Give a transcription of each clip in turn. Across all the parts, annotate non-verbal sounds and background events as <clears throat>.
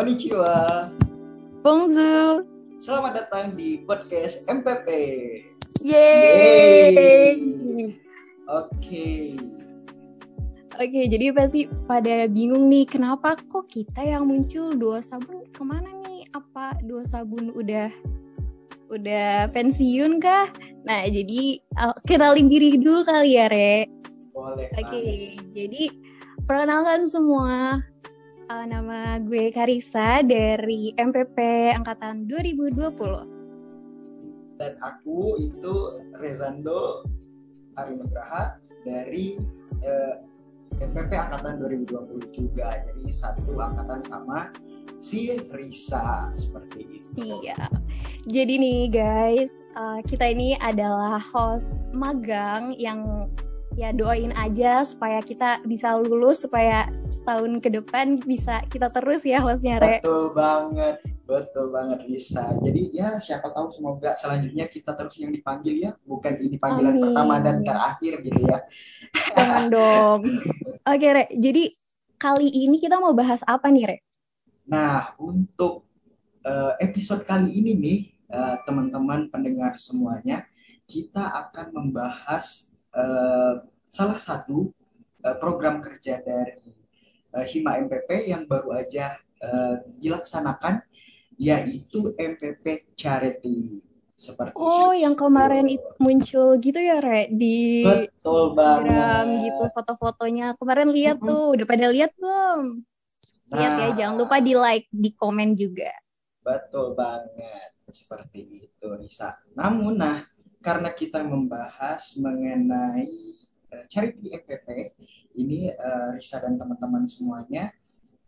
Konnichiwa. Bonjour. Selamat datang di podcast MPP. Yeay. Oke. Oke, jadi pasti pada bingung nih kenapa kok kita yang muncul dua sabun ke mana nih? Apa dua sabun udah udah pensiun kah? Nah, jadi uh, kenalin diri dulu kali ya, Re. Boleh. Oke, banget. jadi perkenalkan semua. Uh, nama gue Karisa dari MPP angkatan 2020. Dan aku itu Rezando Arinugraha dari eh, MPP angkatan 2020 juga. Jadi satu angkatan sama si Risa seperti itu. Iya. Jadi nih guys, uh, kita ini adalah host magang yang ya doain aja supaya kita bisa lulus supaya setahun ke depan bisa kita terus ya hostnya Re. Betul banget, betul banget Risa. Jadi ya siapa tahu semoga selanjutnya kita terus yang dipanggil ya, bukan ini panggilan Amin. pertama dan terakhir gitu ya. <laughs> Jangan dong. Oke Re, jadi kali ini kita mau bahas apa nih Re? Nah, untuk eh, episode kali ini nih, eh, teman-teman pendengar semuanya, kita akan membahas eh, salah satu eh, program kerja dari eh, Hima MPP yang baru aja eh, dilaksanakan, yaitu MPP Charity. Seperti Oh, itu. yang kemarin itu muncul gitu ya Re di Betul Instagram banget. gitu foto-fotonya. Kemarin lihat Mm-mm. tuh, udah pada lihat belum? Lihat ya, Nah, jangan lupa di like, di komen juga. Betul banget, seperti itu Risa. Namun, nah, karena kita membahas mengenai eh, charity MPP, ini eh, Risa dan teman-teman semuanya,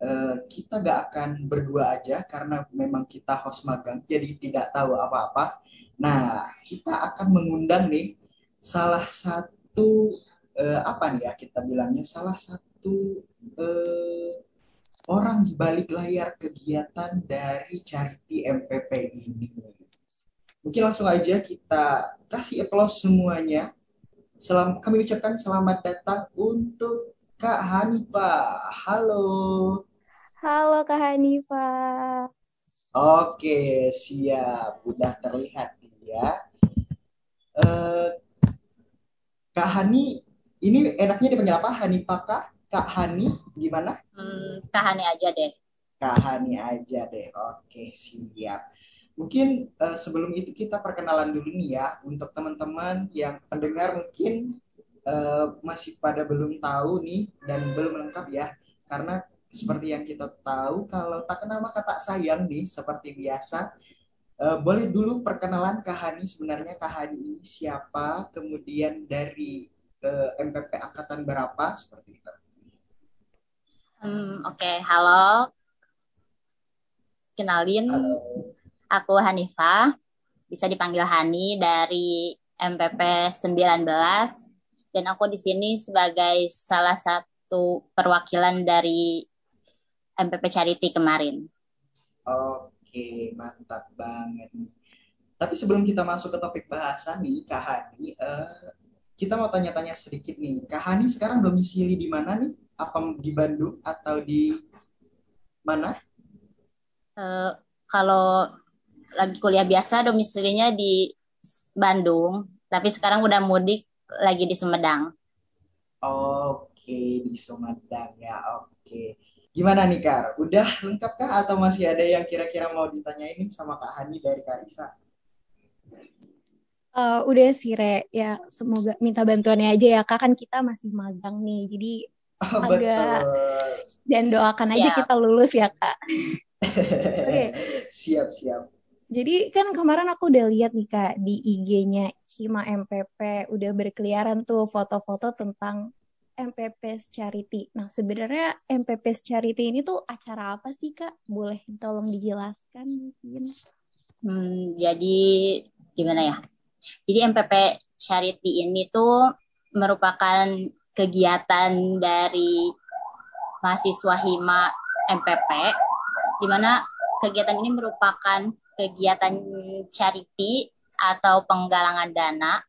eh, kita gak akan berdua aja karena memang kita host magang, jadi tidak tahu apa-apa. Nah, kita akan mengundang nih salah satu eh, apa nih ya kita bilangnya salah satu eh, orang di balik layar kegiatan dari Charity MPP ini. Mungkin langsung aja kita kasih applause semuanya. Selam, kami ucapkan selamat datang untuk Kak Hanifa. Halo. Halo Kak Hanifah. Oke, siap. Udah terlihat ya. Eh, Kak Hani, ini enaknya dipanggil apa? Hanifah kah? Kak Hani, gimana? Hmm, tahani aja deh. Kak Hani aja deh. Oke, siap. Mungkin eh, sebelum itu kita perkenalan dulu nih ya untuk teman-teman yang pendengar mungkin eh, masih pada belum tahu nih dan belum lengkap ya. Karena seperti yang kita tahu kalau tak kenal maka tak sayang nih seperti biasa. Eh, boleh dulu perkenalan Kak Hani sebenarnya Kak Hani ini siapa? Kemudian dari eh, MPP angkatan berapa seperti itu. Hmm, Oke, halo. Kenalin, Halo. Aku Hanifah. Bisa dipanggil Hani dari MPP 19 dan aku di sini sebagai salah satu perwakilan dari MPP Charity kemarin. Oke, mantap banget nih. Tapi sebelum kita masuk ke topik bahasan nih, Kak Hani, eh, kita mau tanya-tanya sedikit nih. Kak Hani sekarang domisili di mana nih? Apa di Bandung atau di mana? Eh, kalau lagi kuliah biasa domisilinya di Bandung, tapi sekarang udah mudik lagi di Sumedang. Oke, di Sumedang ya. Oke. Gimana nih, Kak? Udah lengkap kah atau masih ada yang kira-kira mau ditanyain sama Kak Hani dari Karisa? Eh, udah sih Re, ya semoga minta bantuannya aja ya Kak, kan kita masih magang nih, jadi Oh, Agak- betul. dan doakan aja Siap. kita lulus ya Kak. <laughs> Oke. Siap, siap. Jadi kan kemarin aku udah lihat nih Kak di IG-nya Hima MPP udah berkeliaran tuh foto-foto tentang MPP Charity. Nah, sebenarnya MPP Charity ini tuh acara apa sih Kak? Boleh tolong dijelaskan mungkin? Hmm, jadi gimana ya? Jadi MPP Charity ini tuh merupakan kegiatan dari mahasiswa Hima MPP, di mana kegiatan ini merupakan kegiatan charity atau penggalangan dana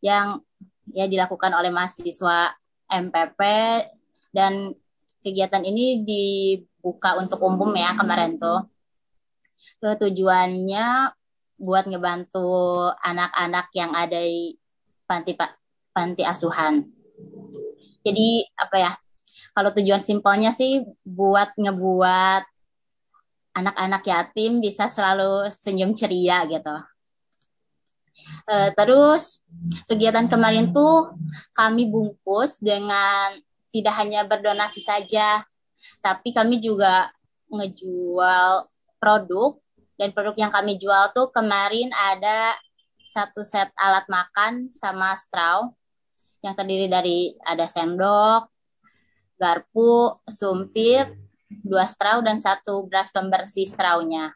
yang ya dilakukan oleh mahasiswa MPP dan kegiatan ini dibuka untuk umum ya kemarin tuh. Tujuannya buat ngebantu anak-anak yang ada di panti panti asuhan. Jadi apa ya? Kalau tujuan simpelnya sih buat ngebuat anak-anak yatim bisa selalu senyum ceria gitu. Uh, terus kegiatan kemarin tuh kami bungkus dengan tidak hanya berdonasi saja, tapi kami juga ngejual produk dan produk yang kami jual tuh kemarin ada satu set alat makan sama straw yang terdiri dari ada sendok, garpu, sumpit, dua straw dan satu beras pembersih strawnya.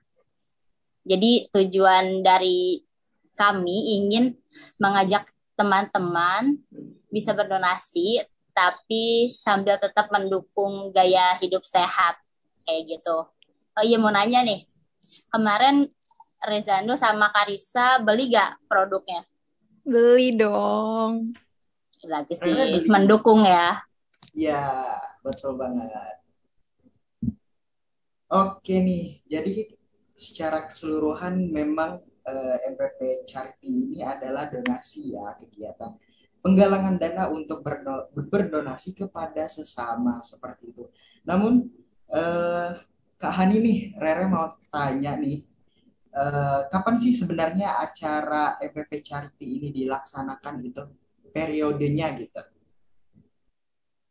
Jadi tujuan dari kami ingin mengajak teman-teman bisa berdonasi tapi sambil tetap mendukung gaya hidup sehat kayak gitu. Oh iya mau nanya nih, kemarin Rezando sama Karisa beli gak produknya? Beli dong. Lagi sih mendukung ya. Iya, betul banget. Oke nih, jadi secara keseluruhan memang eh, MPP Charity ini adalah donasi ya kegiatan penggalangan dana untuk berdonasi kepada sesama seperti itu. Namun uh, Kak Hani nih, Rere mau tanya nih, uh, kapan sih sebenarnya acara MPP Charity ini dilaksanakan gitu? Periodenya gitu?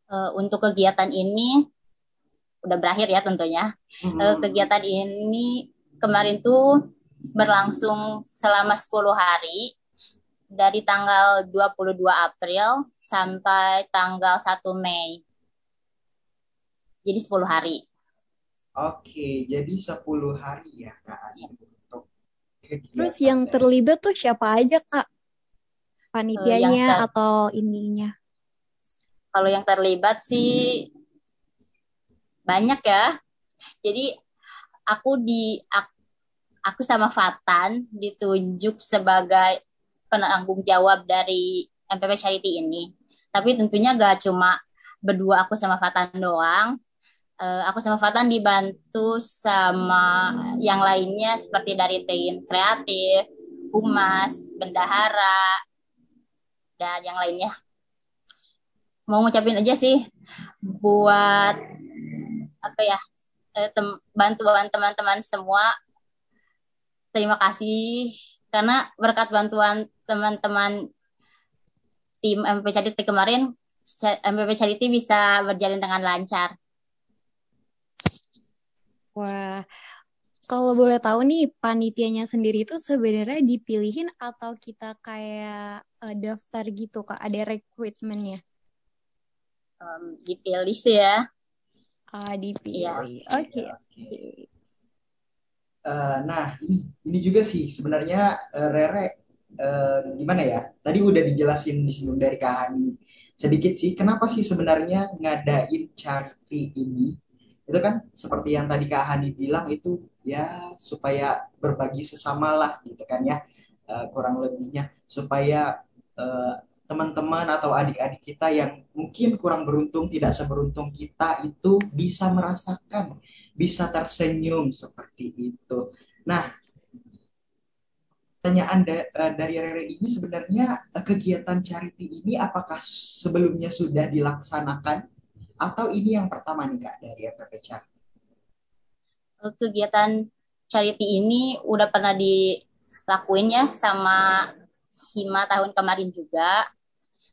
Uh, untuk kegiatan ini udah berakhir ya tentunya. Hmm. kegiatan ini kemarin tuh berlangsung selama 10 hari dari tanggal 22 April sampai tanggal 1 Mei. Jadi 10 hari. Oke, jadi 10 hari ya Kak ya. untuk Terus yang terlibat tuh siapa aja Kak? Panitianya uh, ter... atau ininya? Kalau yang terlibat sih banyak ya. Jadi aku di aku sama Fatan ditunjuk sebagai penanggung jawab dari MPP Charity ini. Tapi tentunya gak cuma berdua aku sama Fatan doang. Uh, aku sama Fatan dibantu sama yang lainnya seperti dari tim kreatif humas bendahara dan yang lainnya. Mau ngucapin aja sih buat apa ya eh, tem bantuan teman-teman semua terima kasih karena berkat bantuan teman-teman tim MPP Charity kemarin MPP Charity bisa berjalan dengan lancar. Wah, kalau boleh tahu nih panitianya sendiri itu sebenarnya dipilihin atau kita kayak uh, daftar gitu kak? Ada rekrutmennya? Um, dipilih sih ya. Ah, dipilih. Oke. Okay. Okay. Uh, nah, ini ini juga sih sebenarnya uh, Rere uh, gimana ya? Tadi udah dijelasin di sini dari Kak Hani sedikit sih. Kenapa sih sebenarnya ngadain charity ini? Itu kan seperti yang tadi Kak Hani bilang itu ya supaya berbagi sesama lah gitu kan ya. Uh, kurang lebihnya supaya uh, teman-teman atau adik-adik kita yang mungkin kurang beruntung, tidak seberuntung kita itu bisa merasakan, bisa tersenyum seperti itu. Nah, pertanyaan da eh, dari Rere ini sebenarnya eh, kegiatan charity ini apakah sebelumnya sudah dilaksanakan atau ini yang pertama nih Kak dari FPP Charity? Eh, kegiatan charity ini udah pernah dilakuin ya sama Hima tahun kemarin juga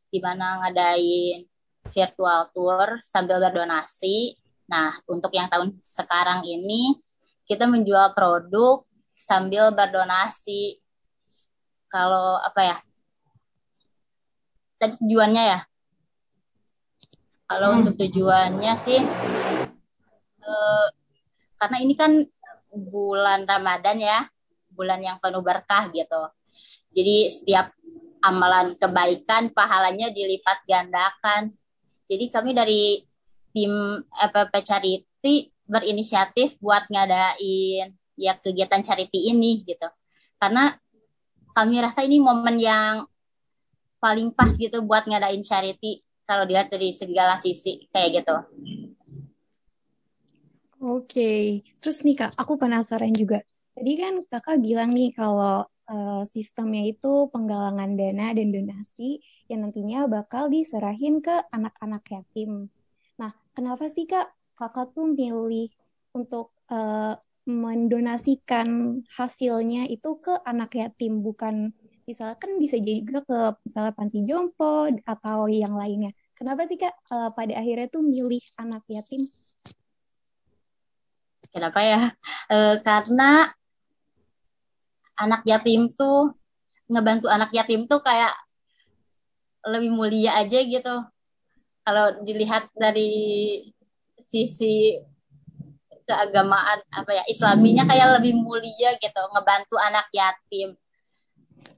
di mana ngadain virtual tour sambil berdonasi. Nah, untuk yang tahun sekarang ini kita menjual produk sambil berdonasi. Kalau apa ya? Tadi tujuannya ya? Kalau hmm. untuk tujuannya sih eh, karena ini kan bulan Ramadan ya, bulan yang penuh berkah gitu. Jadi setiap amalan kebaikan pahalanya dilipat gandakan. Jadi kami dari tim FPP Charity berinisiatif buat ngadain ya kegiatan charity ini gitu. Karena kami rasa ini momen yang paling pas gitu buat ngadain charity kalau dilihat dari segala sisi kayak gitu. Oke, terus nih Kak, aku penasaran juga. Tadi kan Kakak bilang nih kalau uh, sistemnya itu penggalangan dana dan donasi yang nantinya bakal diserahin ke anak-anak yatim. Nah, kenapa sih Kak Kakak tuh milih untuk uh, mendonasikan hasilnya itu ke anak yatim bukan misalkan bisa jadi juga ke misalnya panti jompo atau yang lainnya. Kenapa sih Kak uh, pada akhirnya tuh milih anak yatim? Kenapa ya? E, karena anak yatim tuh ngebantu anak yatim tuh kayak lebih mulia aja gitu. Kalau dilihat dari sisi keagamaan apa ya Islaminya kayak lebih mulia gitu ngebantu anak yatim.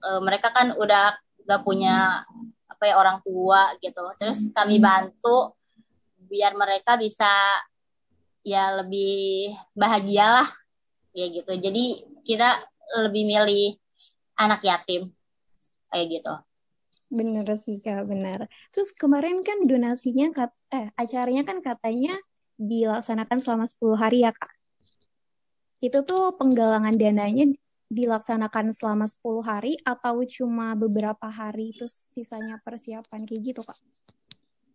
E, mereka kan udah gak punya apa ya orang tua gitu. Terus kami bantu biar mereka bisa ya lebih bahagia lah ya gitu jadi kita lebih milih anak yatim. Kayak gitu. Bener sih kak benar terus kemarin kan donasinya kat, eh acaranya kan katanya dilaksanakan selama 10 hari ya kak? Itu tuh penggalangan dananya dilaksanakan selama 10 hari atau cuma beberapa hari? Terus sisanya persiapan kayak gitu kak?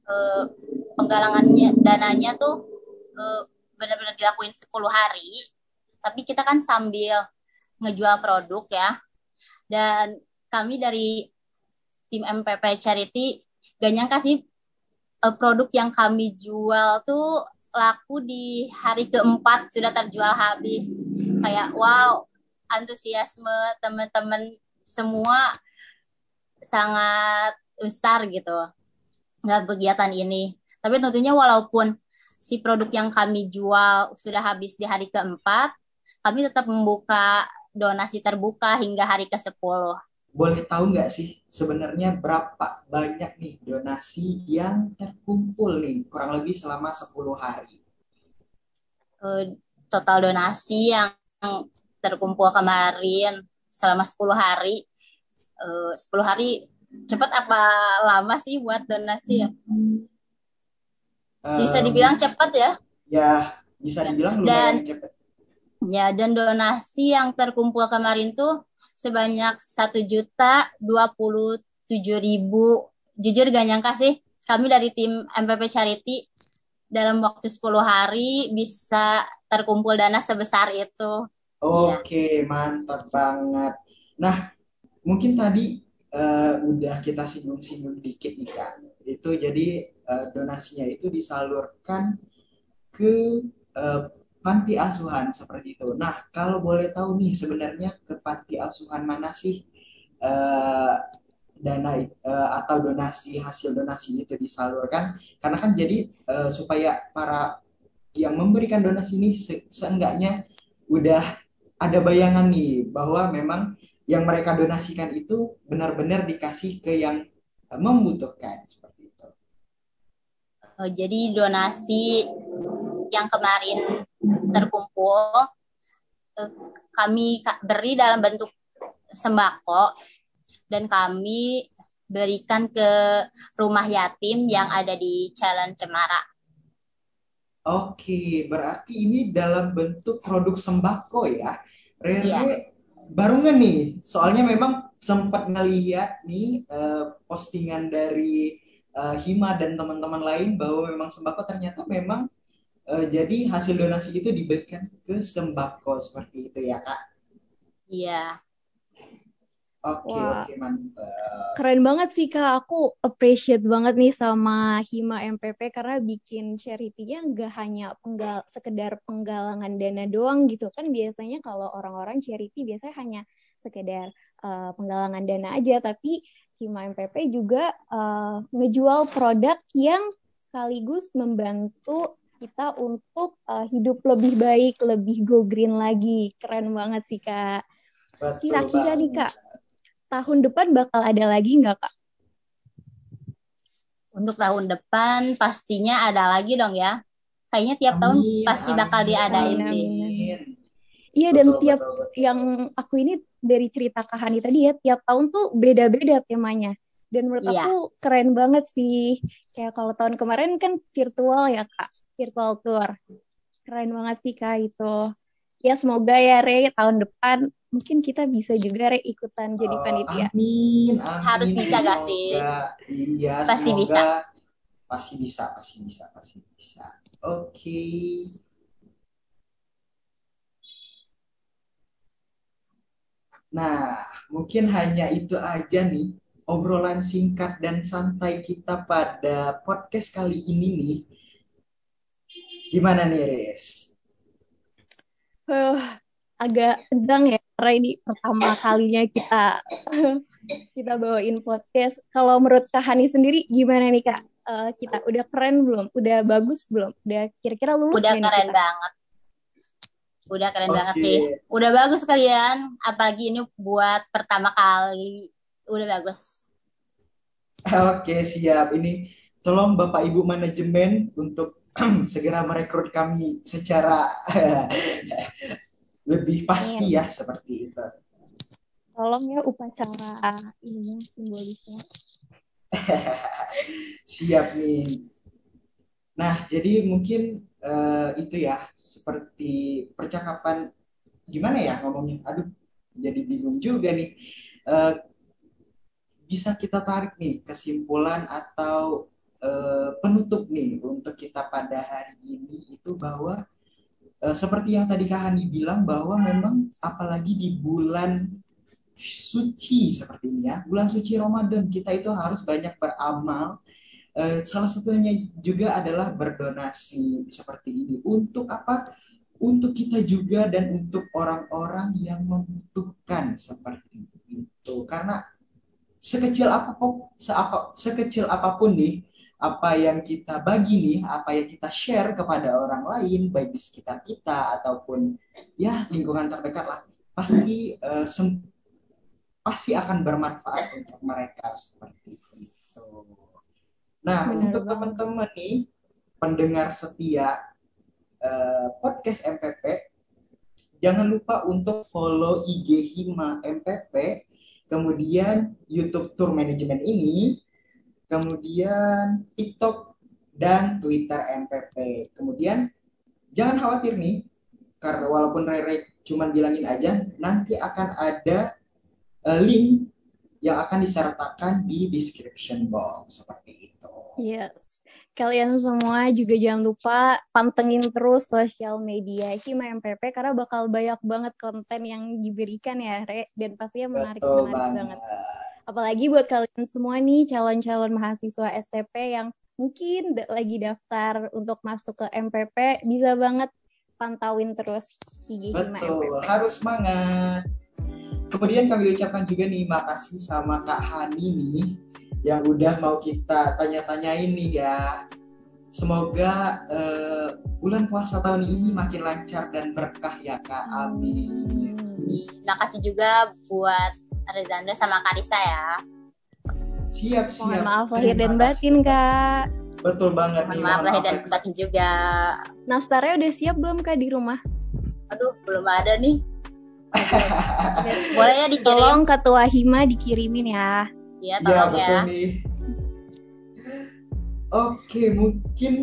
Uh, penggalangannya dananya tuh uh, benar-benar dilakuin 10 hari. Tapi kita kan sambil ngejual produk ya. Dan kami dari tim MPP Charity gak nyangka sih eh, produk yang kami jual tuh laku di hari keempat sudah terjual habis. Kayak wow antusiasme teman-teman semua sangat besar gitu nggak kegiatan ini. Tapi tentunya walaupun si produk yang kami jual sudah habis di hari keempat, kami tetap membuka donasi terbuka hingga hari ke-10. Boleh tahu nggak sih sebenarnya berapa banyak nih donasi yang terkumpul nih kurang lebih selama 10 hari? Uh, total donasi yang terkumpul kemarin selama 10 hari. Uh, 10 hari cepat apa lama sih buat donasi ya? bisa dibilang cepat ya ya bisa dibilang lumayan dan, cepat ya dan donasi yang terkumpul kemarin tuh sebanyak satu juta dua puluh tujuh ribu jujur gak nyangka sih kami dari tim MPP Charity dalam waktu 10 hari bisa terkumpul dana sebesar itu. Oke, ya. mantap banget. Nah, mungkin tadi uh, udah kita singgung-singgung dikit nih kan. Itu jadi uh, donasinya itu disalurkan ke uh, panti asuhan seperti itu. Nah, kalau boleh tahu nih sebenarnya ke panti asuhan mana sih uh, dana uh, atau donasi hasil donasi itu disalurkan? Karena kan jadi uh, supaya para yang memberikan donasi ini se seenggaknya udah ada bayangan nih bahwa memang yang mereka donasikan itu benar-benar dikasih ke yang membutuhkan. Uh, jadi donasi yang kemarin terkumpul uh, kami beri dalam bentuk sembako dan kami berikan ke rumah yatim yang ada di Jalan Cemara. Oke, berarti ini dalam bentuk produk sembako ya. Rere ya. baru nggak nih? Soalnya memang sempat ngeliat nih uh, postingan dari uh, Hima dan teman-teman lain bahwa memang sembako ternyata memang uh, jadi hasil donasi itu diberikan ke sembako seperti itu ya kak? Iya. Oke oke mantap. Keren banget sih kak, aku appreciate banget nih sama Hima MPP karena bikin charity-nya nggak hanya penggal sekedar penggalangan dana doang gitu kan biasanya kalau orang-orang charity biasanya hanya sekedar uh, penggalangan dana aja tapi Hima MPP juga uh, ngejual produk yang sekaligus membantu kita untuk uh, hidup lebih baik, lebih go green lagi. Keren banget sih, Kak. Kira-kira nih, Kak, tahun depan bakal ada lagi nggak, Kak? Untuk tahun depan pastinya ada lagi dong ya. Kayaknya tiap amin, tahun pasti amin, bakal diadain amin, sih. Iya dan tiap betul, betul. yang aku ini dari cerita Kak Hani tadi ya tiap tahun tuh beda-beda temanya. Dan menurut iya. aku keren banget sih. Kayak kalau tahun kemarin kan virtual ya Kak, virtual tour. keren banget sih Kak itu. Ya semoga ya Re tahun depan mungkin kita bisa juga Re ikutan jadi Oh, panitia. amin, amin. Harus bisa gak sih? Semoga. Iya, Pasti semoga. bisa. Pasti bisa, pasti bisa, pasti bisa. Oke. Nah, mungkin hanya itu aja nih obrolan singkat dan santai kita pada podcast kali ini nih. Gimana nih, Riz? Huh, agak tegang ya karena ini pertama kalinya kita <laughs> kita bawain podcast. Kalau menurut Kak Hani sendiri gimana nih Kak? Eh, kita udah keren belum? Udah bagus belum? Udah kira-kira lulus Udah keren kita? banget. Udah keren Oke. banget sih. Udah bagus kalian. Apalagi ini buat pertama kali. Udah bagus. <laughs> Oke, siap. Ini tolong Bapak Ibu manajemen untuk <clears throat> segera merekrut kami secara <laughs> lebih pasti ya seperti itu. Tolong ya upacara ini simbolisnya. <laughs> Siap nih. Nah, jadi mungkin eh, itu ya seperti percakapan gimana ya ngomongnya? Aduh, jadi bingung juga nih. Eh, bisa kita tarik nih kesimpulan atau eh, penutup nih untuk kita pada hari ini itu bahwa eh, seperti yang tadi Kak Hani bilang bahwa memang apalagi di bulan suci seperti ini ya, bulan suci Ramadan kita itu harus banyak beramal. Eh, salah satunya juga adalah berdonasi seperti ini. Untuk apa? Untuk kita juga dan untuk orang-orang yang membutuhkan seperti itu. Karena sekecil apa pun, seapa- sekecil apa pun nih, apa yang kita bagi nih, apa yang kita share kepada orang lain, baik di sekitar kita ataupun ya lingkungan terdekat lah, pasti eh, sem- pasti akan bermanfaat untuk mereka seperti itu. Nah, Benar untuk teman-teman nih pendengar setia eh, podcast MPP, jangan lupa untuk follow IG Hima MPP, kemudian YouTube Tour Management ini, kemudian TikTok dan Twitter MPP. Kemudian jangan khawatir nih, karena walaupun Rere cuman bilangin aja, nanti akan ada eh, link yang akan disertakan di description box seperti itu. Yes. Kalian semua juga jangan lupa pantengin terus sosial media Hima MPP karena bakal banyak banget konten yang diberikan ya, Re. Dan pastinya menarik-menarik banget. banget. Apalagi buat kalian semua nih calon-calon mahasiswa STP yang mungkin lagi daftar untuk masuk ke MPP, bisa banget pantauin terus IG Hima Betul, MPP. harus semangat. Kemudian kami ucapkan juga nih makasih sama Kak Hani nih yang udah mau kita tanya-tanyain nih ya. Semoga eh, bulan puasa tahun ini makin lancar dan berkah ya Kak. Amin. Makasih juga buat Rezandra sama Karisa ya. Siap, siap. Mohon maaf lahir dan batin, Kak. Betul banget Mohon nih. maaf lahir dan batin juga. Nastarnya udah siap belum, Kak, di rumah? Aduh, belum ada nih. <laughs> Boleh ya dikirim? Tolong ketua Hima dikirimin ya. Iya, Ya, tolong ya. betul nih. Oke, mungkin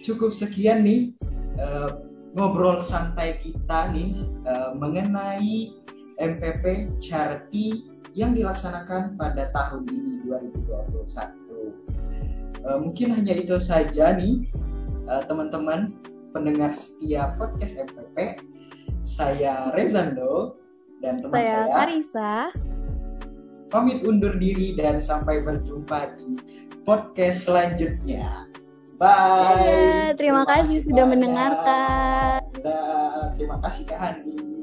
cukup sekian nih eh, ngobrol santai kita nih eh, mengenai MPP Charity yang dilaksanakan pada tahun ini 2021. Eh, mungkin hanya itu saja nih eh, teman-teman pendengar setia podcast MPP. Saya Rezando dan teman Saya saya Karisa. pamit undur diri dan sampai berjumpa di podcast selanjutnya. Bye. Dadah, terima kasih sudah banyak. mendengarkan. Terima kasih Kak Handi.